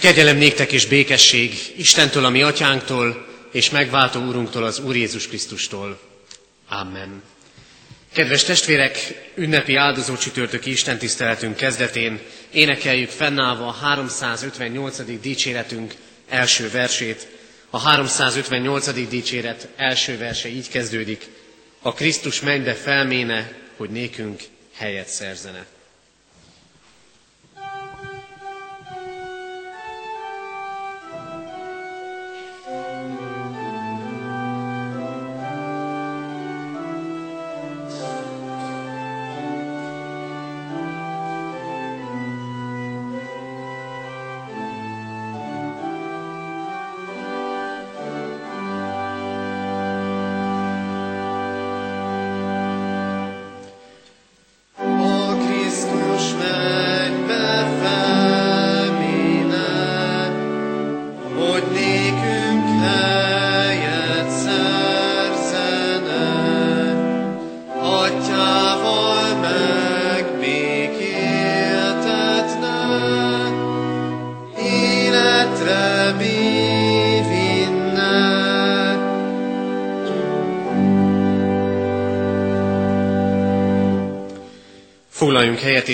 Kegyelem néktek és békesség Istentől, a mi atyánktól, és megváltó úrunktól, az Úr Jézus Krisztustól. Amen. Kedves testvérek, ünnepi áldozó csütörtöki istentiszteletünk kezdetén énekeljük fennállva a 358. dicséretünk első versét. A 358. dicséret első verse így kezdődik. A Krisztus mennybe felméne, hogy nékünk helyet szerzene.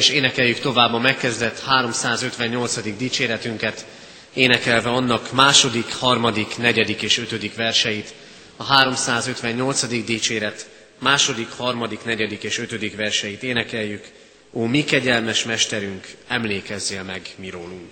És énekeljük tovább a megkezdett 358. dicséretünket, énekelve annak második, harmadik, negyedik és ötödik verseit. A 358. dicséret második, harmadik, negyedik és ötödik verseit énekeljük. Ó, mi kegyelmes mesterünk, emlékezzél meg mi rólunk.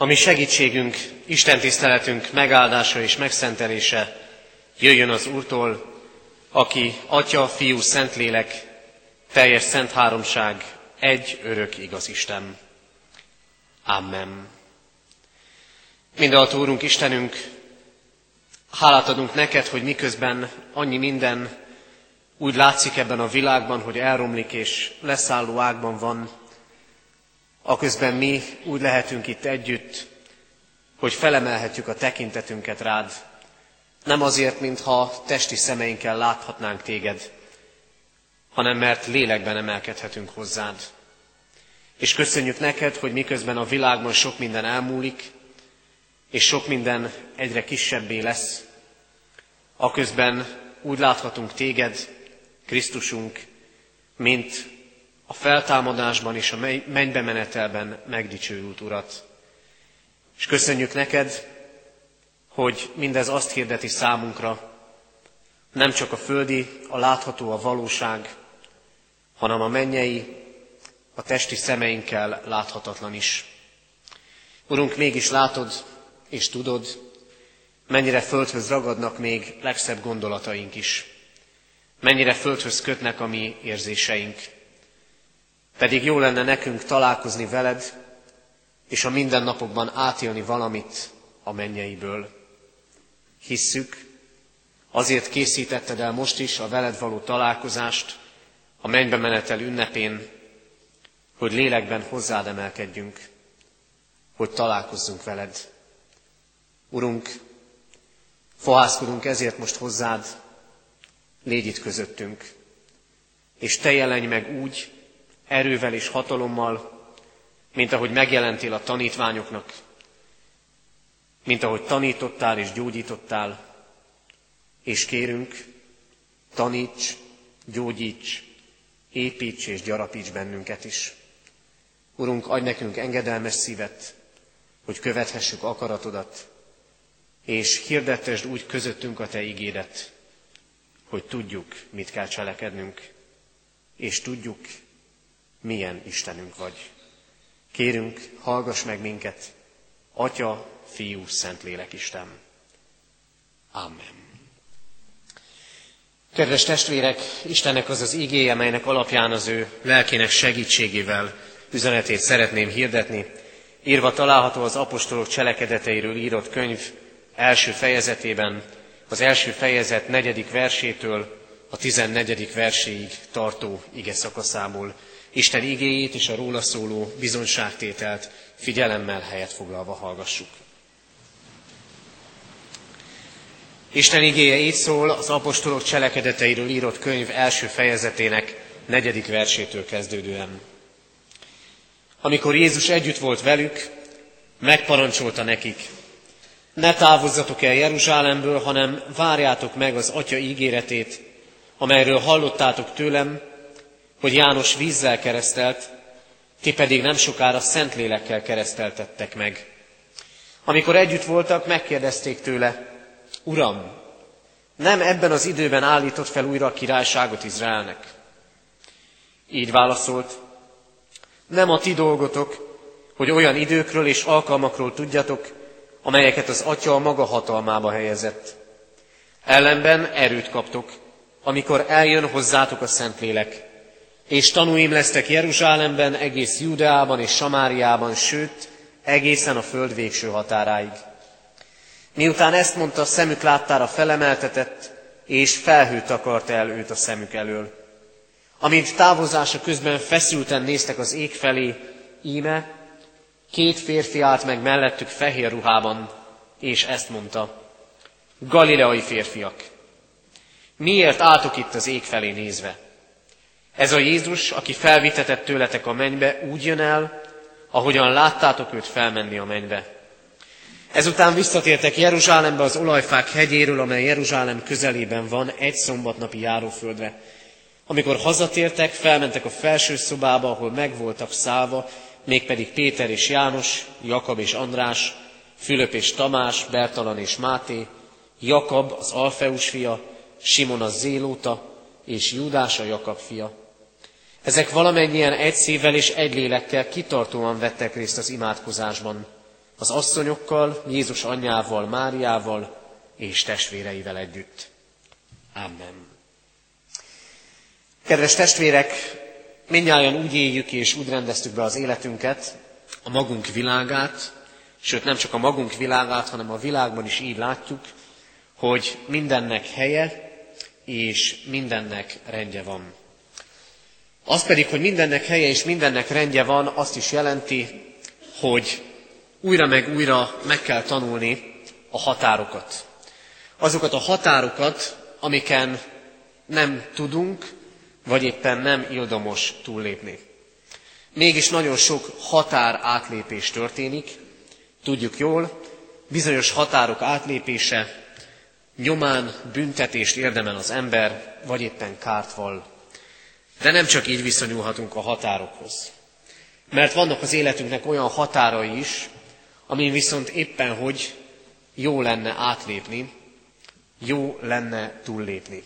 A mi segítségünk, Isten tiszteletünk megáldása és megszentelése jöjjön az Úrtól, aki Atya, Fiú, Szentlélek, teljes szent háromság, egy örök igaz Isten. Amen. Mindenható Úrunk Istenünk, hálát adunk neked, hogy miközben annyi minden úgy látszik ebben a világban, hogy elromlik és leszálló ágban van, aközben mi úgy lehetünk itt együtt, hogy felemelhetjük a tekintetünket rád. Nem azért, mintha testi szemeinkkel láthatnánk téged, hanem mert lélekben emelkedhetünk hozzád. És köszönjük neked, hogy miközben a világban sok minden elmúlik, és sok minden egyre kisebbé lesz, aközben úgy láthatunk téged, Krisztusunk, mint a feltámadásban és a mennybe menetelben megdicsőült Urat. És köszönjük neked, hogy mindez azt hirdeti számunkra, nem csak a földi, a látható, a valóság, hanem a mennyei, a testi szemeinkkel láthatatlan is. Urunk, mégis látod és tudod, mennyire földhöz ragadnak még legszebb gondolataink is. Mennyire földhöz kötnek a mi érzéseink. Pedig jó lenne nekünk találkozni veled, és a mindennapokban átélni valamit a mennyeiből. Hisszük, azért készítetted el most is a veled való találkozást, a mennybe menetel ünnepén, hogy lélekben hozzád emelkedjünk, hogy találkozzunk veled. Urunk, fohászkodunk ezért most hozzád, légy itt közöttünk, és te jelenj meg úgy, erővel és hatalommal, mint ahogy megjelentél a tanítványoknak, mint ahogy tanítottál és gyógyítottál, és kérünk, taníts, gyógyíts, építs és gyarapíts bennünket is. Urunk, adj nekünk engedelmes szívet, hogy követhessük akaratodat, és hirdettesd úgy közöttünk a Te ígédet, hogy tudjuk, mit kell cselekednünk, és tudjuk, milyen Istenünk vagy. Kérünk, hallgass meg minket, Atya, Fiú, Szentlélek Isten. Amen. Kedves testvérek, Istennek az az igéje, melynek alapján az ő lelkének segítségével üzenetét szeretném hirdetni. Írva található az apostolok cselekedeteiről írott könyv első fejezetében, az első fejezet negyedik versétől a tizennegyedik verséig tartó ige szakaszából. Isten igéjét és a róla szóló bizonságtételt figyelemmel helyet foglalva hallgassuk. Isten igéje így szól az apostolok cselekedeteiről írott könyv első fejezetének negyedik versétől kezdődően. Amikor Jézus együtt volt velük, megparancsolta nekik, ne távozzatok el Jeruzsálemből, hanem várjátok meg az Atya ígéretét, amelyről hallottátok tőlem, hogy János vízzel keresztelt, ti pedig nem sokára Szentlélekkel kereszteltettek meg. Amikor együtt voltak, megkérdezték tőle, Uram, nem ebben az időben állított fel újra a királyságot Izraelnek? Így válaszolt, nem a ti dolgotok, hogy olyan időkről és alkalmakról tudjatok, amelyeket az Atya a maga hatalmába helyezett. Ellenben erőt kaptok, amikor eljön hozzátok a Szentlélek, és tanúim lesztek Jeruzsálemben, egész Judeában és Samáriában, sőt, egészen a föld végső határáig. Miután ezt mondta, szemük láttára felemeltetett, és felhőt akart el őt a szemük elől. Amint távozása közben feszülten néztek az ég felé, íme, két férfi állt meg mellettük fehér ruhában, és ezt mondta, Galileai férfiak, miért álltok itt az ég felé nézve? Ez a Jézus, aki felvitetett tőletek a mennybe, úgy jön el, ahogyan láttátok őt felmenni a mennybe. Ezután visszatértek Jeruzsálembe az olajfák hegyéről, amely Jeruzsálem közelében van, egy szombatnapi járóföldre. Amikor hazatértek, felmentek a felső szobába, ahol meg voltak szállva, mégpedig Péter és János, Jakab és András, Fülöp és Tamás, Bertalan és Máté, Jakab az Alfeus fia, Simon az Zélóta, és Júdás a Jakab fia. Ezek valamennyien egy szívvel és egy lélekkel kitartóan vettek részt az imádkozásban, az asszonyokkal, Jézus anyjával, Máriával és testvéreivel együtt. Amen. Kedves testvérek, mindnyáján úgy éljük és úgy rendeztük be az életünket, a magunk világát, sőt nem csak a magunk világát, hanem a világban is így látjuk, hogy mindennek helye és mindennek rendje van. Az pedig, hogy mindennek helye és mindennek rendje van, azt is jelenti, hogy újra meg újra meg kell tanulni a határokat. Azokat a határokat, amiken nem tudunk, vagy éppen nem ildomos túllépni. Mégis nagyon sok határ átlépés történik, tudjuk jól, bizonyos határok átlépése nyomán büntetést érdemel az ember, vagy éppen kárt val. De nem csak így viszonyulhatunk a határokhoz. Mert vannak az életünknek olyan határai is, amin viszont éppen hogy jó lenne átlépni, jó lenne túllépni.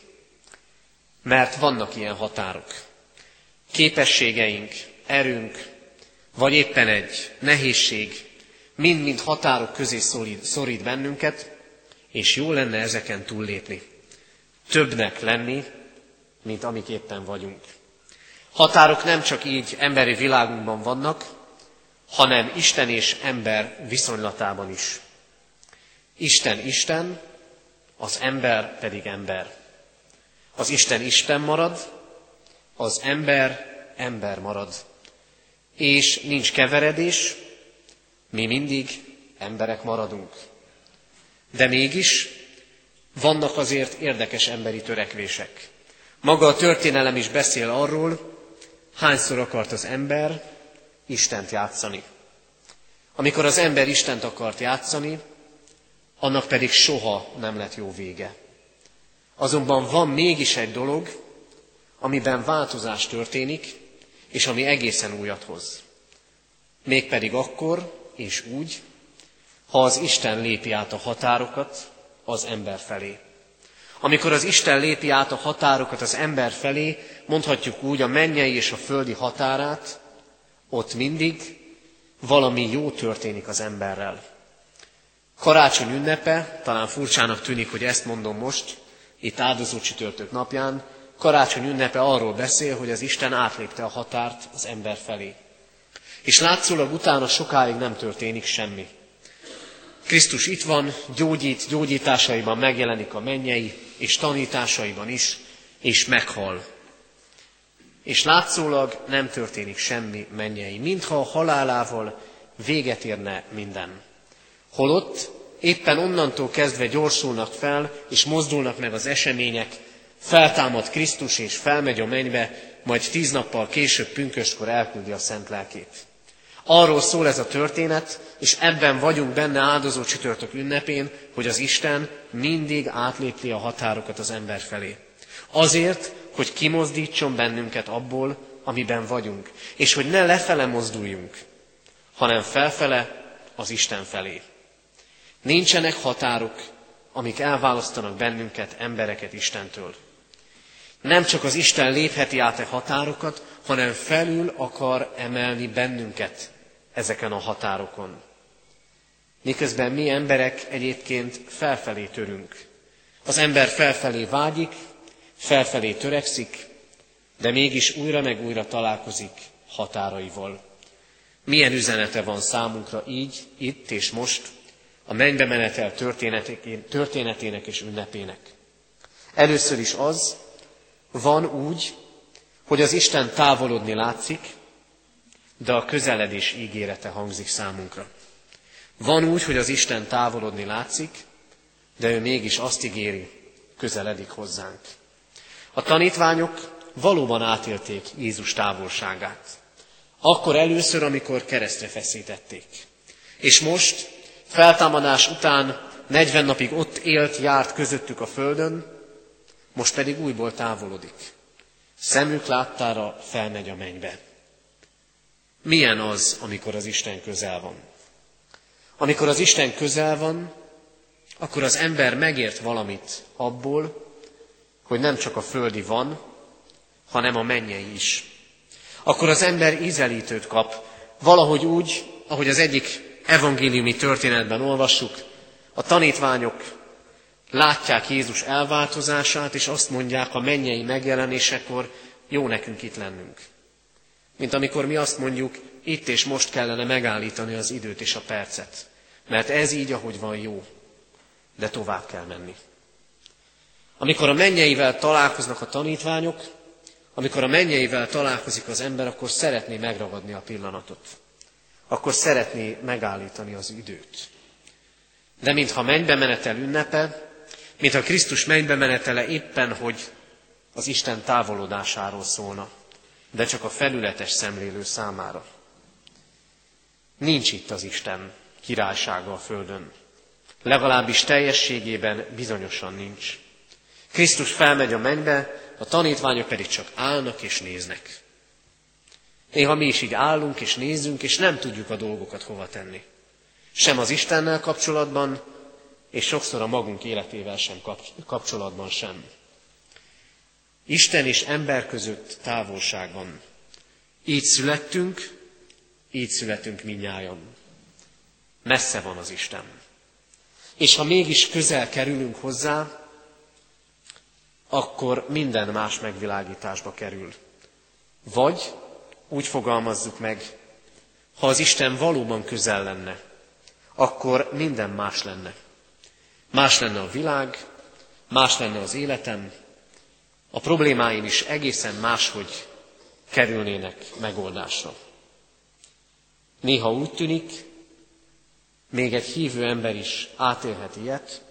Mert vannak ilyen határok. Képességeink, erőnk, vagy éppen egy nehézség, mind-mind határok közé szorít, szorít bennünket, és jó lenne ezeken túllépni. Többnek lenni, mint amik éppen vagyunk. Határok nem csak így emberi világunkban vannak, hanem Isten és ember viszonylatában is. Isten Isten, az ember pedig ember. Az Isten Isten marad, az ember ember marad. És nincs keveredés, mi mindig emberek maradunk. De mégis vannak azért érdekes emberi törekvések. Maga a történelem is beszél arról, hányszor akart az ember Istent játszani. Amikor az ember Istent akart játszani, annak pedig soha nem lett jó vége. Azonban van mégis egy dolog, amiben változás történik, és ami egészen újat hoz. Mégpedig akkor és úgy, ha az Isten lépi át a határokat az ember felé. Amikor az Isten lépi át a határokat az ember felé, mondhatjuk úgy a mennyei és a földi határát, ott mindig valami jó történik az emberrel. Karácsony ünnepe, talán furcsának tűnik, hogy ezt mondom most, itt áldozó csütörtök napján, karácsony ünnepe arról beszél, hogy az Isten átlépte a határt az ember felé. És látszólag utána sokáig nem történik semmi. Krisztus itt van, gyógyít, gyógyításaiban megjelenik a mennyei, és tanításaiban is, és meghal. És látszólag nem történik semmi mennyei, mintha a halálával véget érne minden. Holott éppen onnantól kezdve gyorsulnak fel, és mozdulnak meg az események, feltámad Krisztus és felmegy a mennybe, majd tíz nappal később pünköstkor elküldi a szent lelkét. Arról szól ez a történet, és ebben vagyunk benne áldozó csütörtök ünnepén, hogy az Isten mindig átlépi a határokat az ember felé. Azért, hogy kimozdítson bennünket abból, amiben vagyunk, és hogy ne lefele mozduljunk, hanem felfele az Isten felé. Nincsenek határok, amik elválasztanak bennünket, embereket Istentől. Nem csak az Isten lépheti át a határokat, hanem felül akar emelni bennünket ezeken a határokon. Miközben mi emberek egyébként felfelé törünk. Az ember felfelé vágyik, felfelé törekszik, de mégis újra meg újra találkozik határaival. Milyen üzenete van számunkra így, itt és most a mennybe menetel történetének és ünnepének? Először is az, van úgy, hogy az Isten távolodni látszik, de a közeledés ígérete hangzik számunkra. Van úgy, hogy az Isten távolodni látszik, de ő mégis azt ígéri, közeledik hozzánk. A tanítványok valóban átélték Jézus távolságát. Akkor először, amikor keresztre feszítették. És most, feltámadás után 40 napig ott élt, járt közöttük a földön, most pedig újból távolodik. Szemük láttára felmegy a mennybe. Milyen az, amikor az Isten közel van? Amikor az Isten közel van, akkor az ember megért valamit abból, hogy nem csak a földi van, hanem a mennyei is. Akkor az ember ízelítőt kap, valahogy úgy, ahogy az egyik evangéliumi történetben olvassuk, a tanítványok látják Jézus elváltozását, és azt mondják a mennyei megjelenésekor, jó nekünk itt lennünk. Mint amikor mi azt mondjuk, itt és most kellene megállítani az időt és a percet. Mert ez így, ahogy van jó. De tovább kell menni. Amikor a mennyeivel találkoznak a tanítványok, amikor a mennyeivel találkozik az ember, akkor szeretné megragadni a pillanatot. Akkor szeretné megállítani az időt. De mintha mennybe menetel ünnepe, mintha Krisztus mennybe menetele éppen, hogy az Isten távolodásáról szólna, de csak a felületes szemlélő számára. Nincs itt az Isten királysága a földön. Legalábbis teljességében bizonyosan nincs. Krisztus felmegy a mennybe, a tanítványok pedig csak állnak és néznek. Néha mi is így állunk és nézünk, és nem tudjuk a dolgokat hova tenni. Sem az Istennel kapcsolatban, és sokszor a magunk életével sem kapcsolatban sem. Isten és ember között távolság van. Így születtünk, így születünk minnyájan. Messze van az Isten. És ha mégis közel kerülünk hozzá, akkor minden más megvilágításba kerül. Vagy úgy fogalmazzuk meg, ha az Isten valóban közel lenne, akkor minden más lenne. Más lenne a világ, más lenne az életem, a problémáim is egészen máshogy kerülnének megoldásra. Néha úgy tűnik, még egy hívő ember is átélhet ilyet,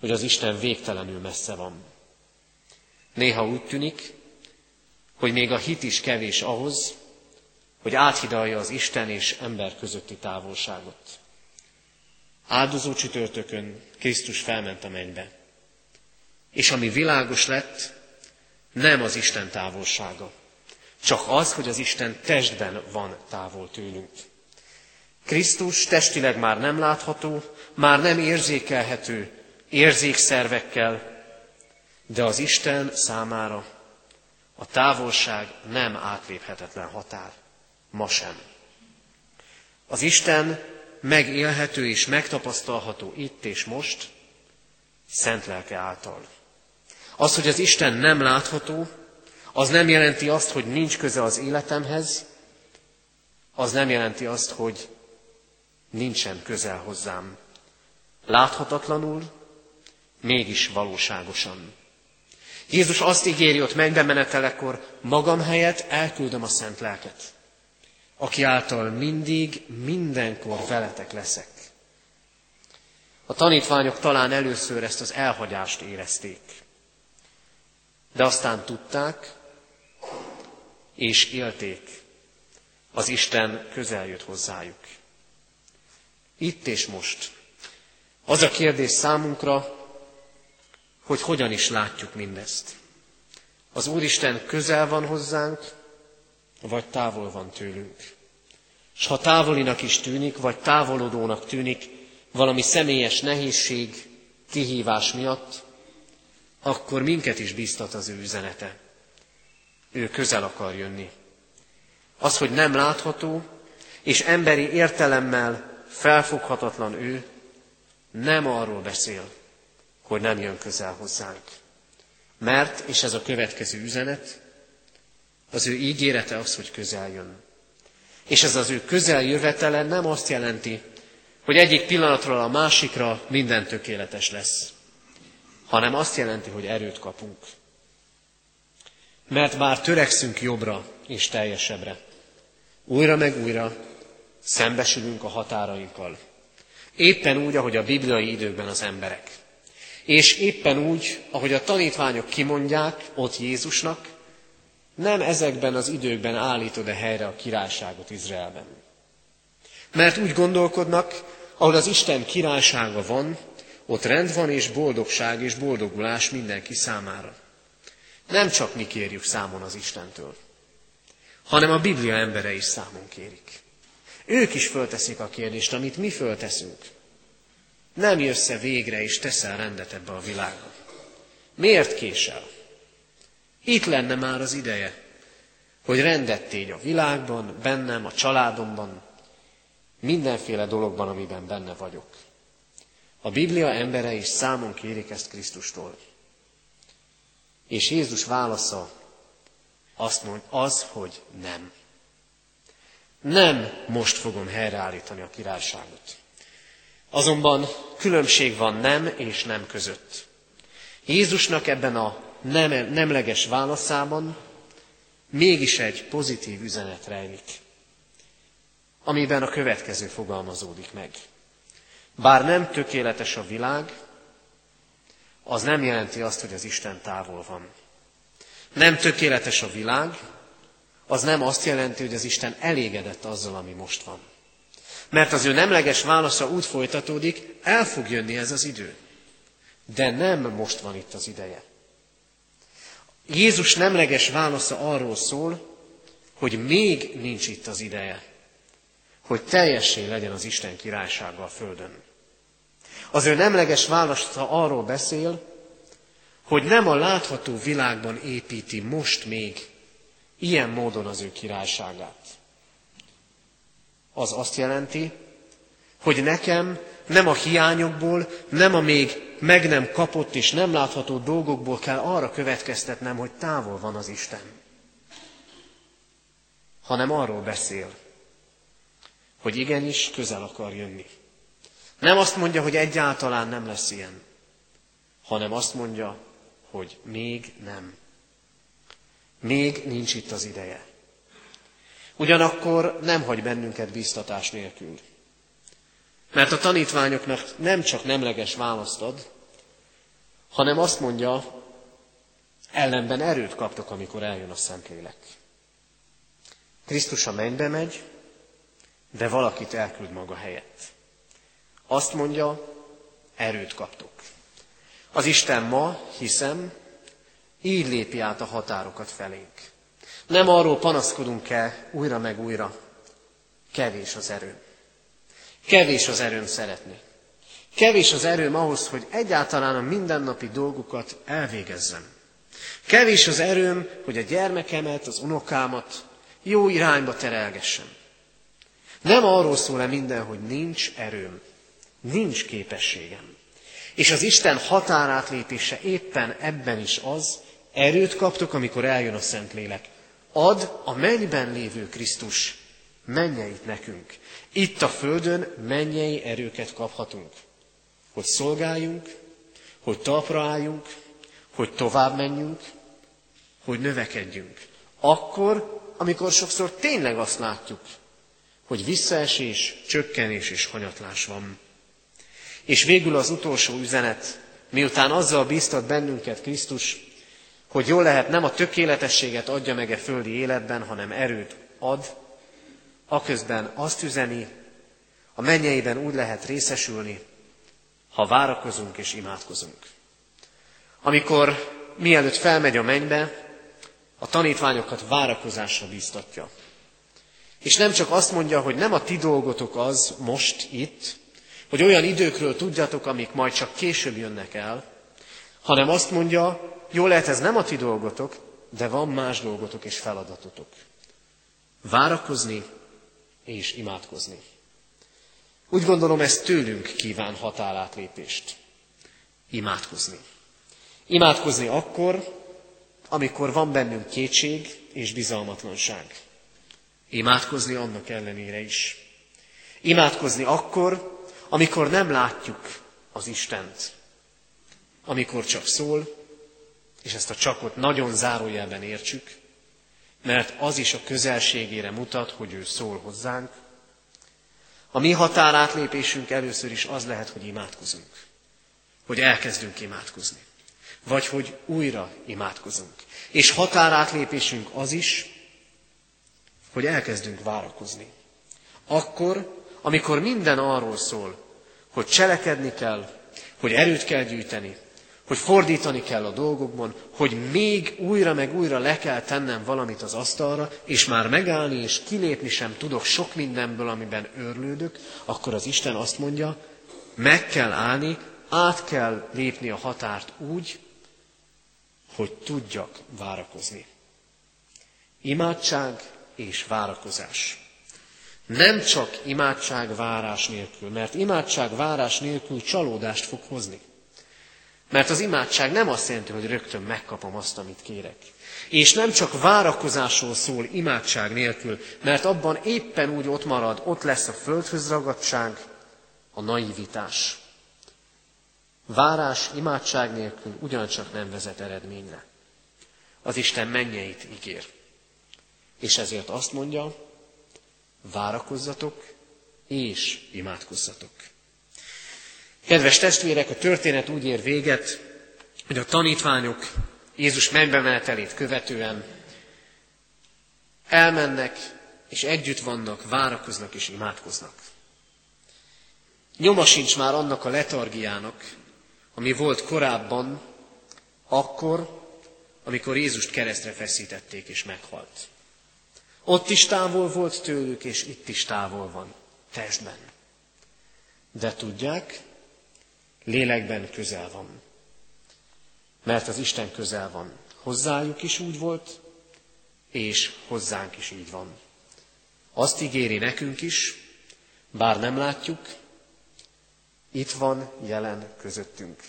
hogy az Isten végtelenül messze van. Néha úgy tűnik, hogy még a hit is kevés ahhoz, hogy áthidalja az Isten és ember közötti távolságot. Áldozó csütörtökön Krisztus felment a mennybe. És ami világos lett, nem az Isten távolsága, csak az, hogy az Isten testben van távol tőlünk. Krisztus testileg már nem látható, már nem érzékelhető érzékszervekkel, de az Isten számára a távolság nem átléphetetlen határ. Ma sem. Az Isten megélhető és megtapasztalható itt és most, szent lelke által. Az, hogy az Isten nem látható, az nem jelenti azt, hogy nincs köze az életemhez, az nem jelenti azt, hogy nincsen közel hozzám. Láthatatlanul, mégis valóságosan. Jézus azt ígéri ott menekor, magam helyett elküldöm a szent lelket, aki által mindig, mindenkor veletek leszek. A tanítványok talán először ezt az elhagyást érezték, de aztán tudták, és élték. Az Isten közel jött hozzájuk. Itt és most. Az a kérdés számunkra, hogy hogyan is látjuk mindezt. Az Úristen közel van hozzánk, vagy távol van tőlünk. És ha távolinak is tűnik, vagy távolodónak tűnik valami személyes nehézség, kihívás miatt, akkor minket is biztat az ő üzenete. Ő közel akar jönni. Az, hogy nem látható, és emberi értelemmel felfoghatatlan ő, nem arról beszél, hogy nem jön közel hozzánk. Mert, és ez a következő üzenet, az ő ígérete az, hogy közel jön. És ez az ő közeljövetele nem azt jelenti, hogy egyik pillanatról a másikra minden tökéletes lesz, hanem azt jelenti, hogy erőt kapunk. Mert bár törekszünk jobbra és teljesebbre, újra meg újra szembesülünk a határainkkal. Éppen úgy, ahogy a bibliai időkben az emberek. És éppen úgy, ahogy a tanítványok kimondják ott Jézusnak, nem ezekben az időkben állítod-e helyre a királyságot Izraelben. Mert úgy gondolkodnak, ahol az Isten királysága van, ott rend van és boldogság és boldogulás mindenki számára. Nem csak mi kérjük számon az Istentől, hanem a Biblia embere is számon kérik. Ők is fölteszik a kérdést, amit mi fölteszünk. Nem jössz-e végre és teszel rendet ebbe a világba? Miért késel? Itt lenne már az ideje, hogy rendet tégy a világban, bennem, a családomban, mindenféle dologban, amiben benne vagyok. A Biblia embere is számon kérik ezt Krisztustól. És Jézus válasza azt mond, az, hogy nem. Nem most fogom helyreállítani a királyságot. Azonban különbség van nem és nem között. Jézusnak ebben a nem, nemleges válaszában mégis egy pozitív üzenet rejlik, amiben a következő fogalmazódik meg. Bár nem tökéletes a világ, az nem jelenti azt, hogy az Isten távol van. Nem tökéletes a világ, az nem azt jelenti, hogy az Isten elégedett azzal, ami most van. Mert az ő nemleges válasza úgy folytatódik, el fog jönni ez az idő. De nem most van itt az ideje. Jézus nemleges válasza arról szól, hogy még nincs itt az ideje, hogy teljessé legyen az Isten királysága a földön. Az ő nemleges válasza arról beszél, hogy nem a látható világban építi most még ilyen módon az ő királyságát. Az azt jelenti, hogy nekem nem a hiányokból, nem a még meg nem kapott és nem látható dolgokból kell arra következtetnem, hogy távol van az Isten, hanem arról beszél, hogy igenis közel akar jönni. Nem azt mondja, hogy egyáltalán nem lesz ilyen, hanem azt mondja, hogy még nem. Még nincs itt az ideje. Ugyanakkor nem hagy bennünket biztatás nélkül. Mert a tanítványoknak nem csak nemleges választ ad, hanem azt mondja, ellenben erőt kaptok, amikor eljön a Szentlélek. Krisztus a mennybe megy, de valakit elküld maga helyett. Azt mondja, erőt kaptok. Az Isten ma, hiszem, így lépi át a határokat felénk. Nem arról panaszkodunk-e újra meg újra, kevés az erőm. Kevés az erőm szeretni. Kevés az erőm ahhoz, hogy egyáltalán a mindennapi dolgokat elvégezzem. Kevés az erőm, hogy a gyermekemet, az unokámat jó irányba terelgessem. Nem arról szól-e minden, hogy nincs erőm, nincs képességem. És az Isten határátlépése éppen ebben is az, erőt kaptok, amikor eljön a Szentlélek. Ad a mennyben lévő Krisztus mennyeit nekünk. Itt a földön mennyei erőket kaphatunk. Hogy szolgáljunk, hogy talpra álljunk, hogy tovább menjünk, hogy növekedjünk. Akkor, amikor sokszor tényleg azt látjuk, hogy visszaesés, csökkenés és hanyatlás van. És végül az utolsó üzenet, miután azzal bíztat bennünket Krisztus, hogy jól lehet nem a tökéletességet adja meg a földi életben, hanem erőt ad, aközben azt üzeni, a mennyeiben úgy lehet részesülni, ha várakozunk és imádkozunk. Amikor mielőtt felmegy a mennybe, a tanítványokat várakozásra bíztatja. És nem csak azt mondja, hogy nem a ti dolgotok az most itt, hogy olyan időkről tudjatok, amik majd csak később jönnek el, hanem azt mondja, jó lehet ez nem a ti dolgotok, de van más dolgotok és feladatotok. Várakozni és imádkozni. Úgy gondolom, ez tőlünk kíván határátlépést. Imádkozni. Imádkozni akkor, amikor van bennünk kétség és bizalmatlanság. Imádkozni annak ellenére is. Imádkozni akkor, amikor nem látjuk az Istent, amikor csak szól, és ezt a csakot nagyon zárójelben értsük, mert az is a közelségére mutat, hogy ő szól hozzánk. A mi határátlépésünk először is az lehet, hogy imádkozunk, hogy elkezdünk imádkozni, vagy hogy újra imádkozunk. És határátlépésünk az is, hogy elkezdünk várakozni. Akkor, amikor minden arról szól, hogy cselekedni kell, hogy erőt kell gyűjteni, hogy fordítani kell a dolgokban, hogy még újra meg újra le kell tennem valamit az asztalra, és már megállni és kilépni sem tudok sok mindenből, amiben őrlődök, akkor az Isten azt mondja, meg kell állni, át kell lépni a határt úgy, hogy tudjak várakozni. Imádság és várakozás. Nem csak imádság várás nélkül, mert imádság várás nélkül csalódást fog hozni. Mert az imádság nem azt jelenti, hogy rögtön megkapom azt, amit kérek. És nem csak várakozásról szól imádság nélkül, mert abban éppen úgy ott marad, ott lesz a földhöz ragadság, a naivitás. Várás imádság nélkül ugyancsak nem vezet eredményre. Az Isten mennyeit ígér. És ezért azt mondja, várakozzatok és imádkozzatok. Kedves testvérek, a történet úgy ér véget, hogy a tanítványok Jézus mennybe menetelét követően elmennek, és együtt vannak, várakoznak és imádkoznak. Nyoma sincs már annak a letargiának, ami volt korábban, akkor, amikor Jézust keresztre feszítették és meghalt. Ott is távol volt tőlük, és itt is távol van, testben. De tudják, lélekben közel van. Mert az Isten közel van. Hozzájuk is úgy volt, és hozzánk is így van. Azt ígéri nekünk is, bár nem látjuk, itt van jelen közöttünk.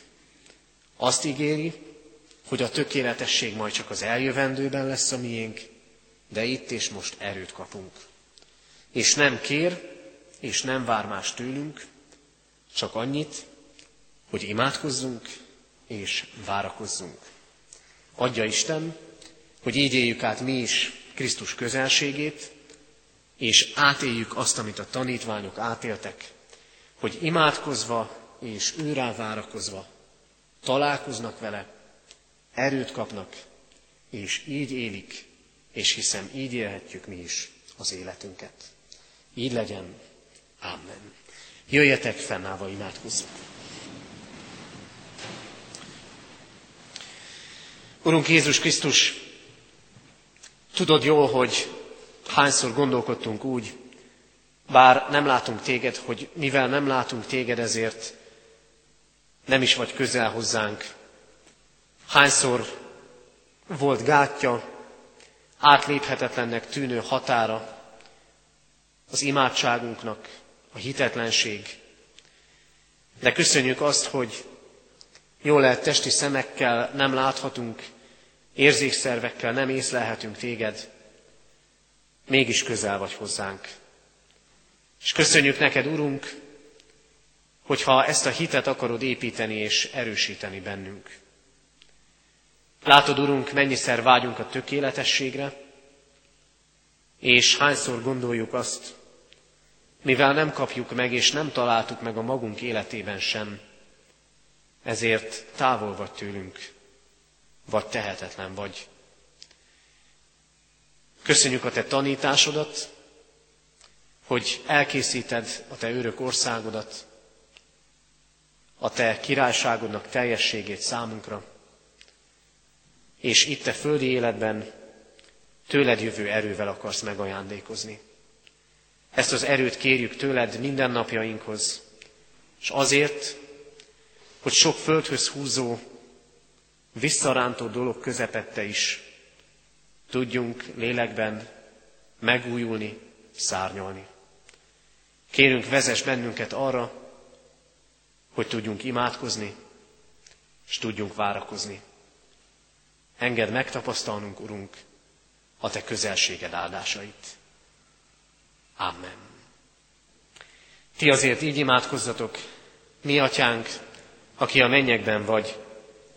Azt ígéri, hogy a tökéletesség majd csak az eljövendőben lesz a miénk, de itt és most erőt kapunk. És nem kér, és nem vár más tőlünk, csak annyit, hogy imádkozzunk és várakozzunk. Adja Isten, hogy így éljük át mi is Krisztus közelségét, és átéljük azt, amit a tanítványok átéltek, hogy imádkozva és őrá várakozva találkoznak vele, erőt kapnak, és így élik, és hiszem így élhetjük mi is az életünket. Így legyen. Amen. Jöjjetek fennállva, imádkozzunk. Urunk Jézus Krisztus, tudod jól, hogy hányszor gondolkodtunk úgy, bár nem látunk téged, hogy mivel nem látunk téged, ezért nem is vagy közel hozzánk. Hányszor volt gátja, átléphetetlennek tűnő határa az imádságunknak, a hitetlenség. De köszönjük azt, hogy jól lehet testi szemekkel nem láthatunk, érzékszervekkel nem észlelhetünk téged, mégis közel vagy hozzánk. És köszönjük neked, Urunk, hogyha ezt a hitet akarod építeni és erősíteni bennünk. Látod, Urunk, mennyiszer vágyunk a tökéletességre, és hányszor gondoljuk azt, mivel nem kapjuk meg és nem találtuk meg a magunk életében sem, ezért távol vagy tőlünk, vagy tehetetlen vagy. Köszönjük a Te tanításodat, hogy elkészíted a Te örök országodat, a Te királyságodnak teljességét számunkra, és itt Te földi életben tőled jövő erővel akarsz megajándékozni. Ezt az erőt kérjük tőled mindennapjainkhoz, és azért, hogy sok földhöz húzó, visszarántó dolog közepette is tudjunk lélekben megújulni, szárnyalni. Kérünk, vezess bennünket arra, hogy tudjunk imádkozni, és tudjunk várakozni. Engedd megtapasztalnunk, Urunk, a Te közelséged áldásait. Amen. Ti azért így imádkozzatok, mi atyánk, aki a mennyekben vagy,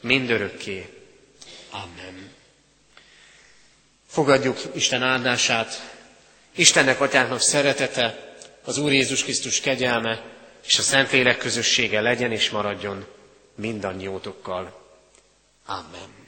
Mindörökké. Amen. Fogadjuk Isten áldását, Istennek atyánknak szeretete, az Úr Jézus Krisztus kegyelme és a Szentlélek közössége legyen és maradjon mindannyiótokkal. Amen.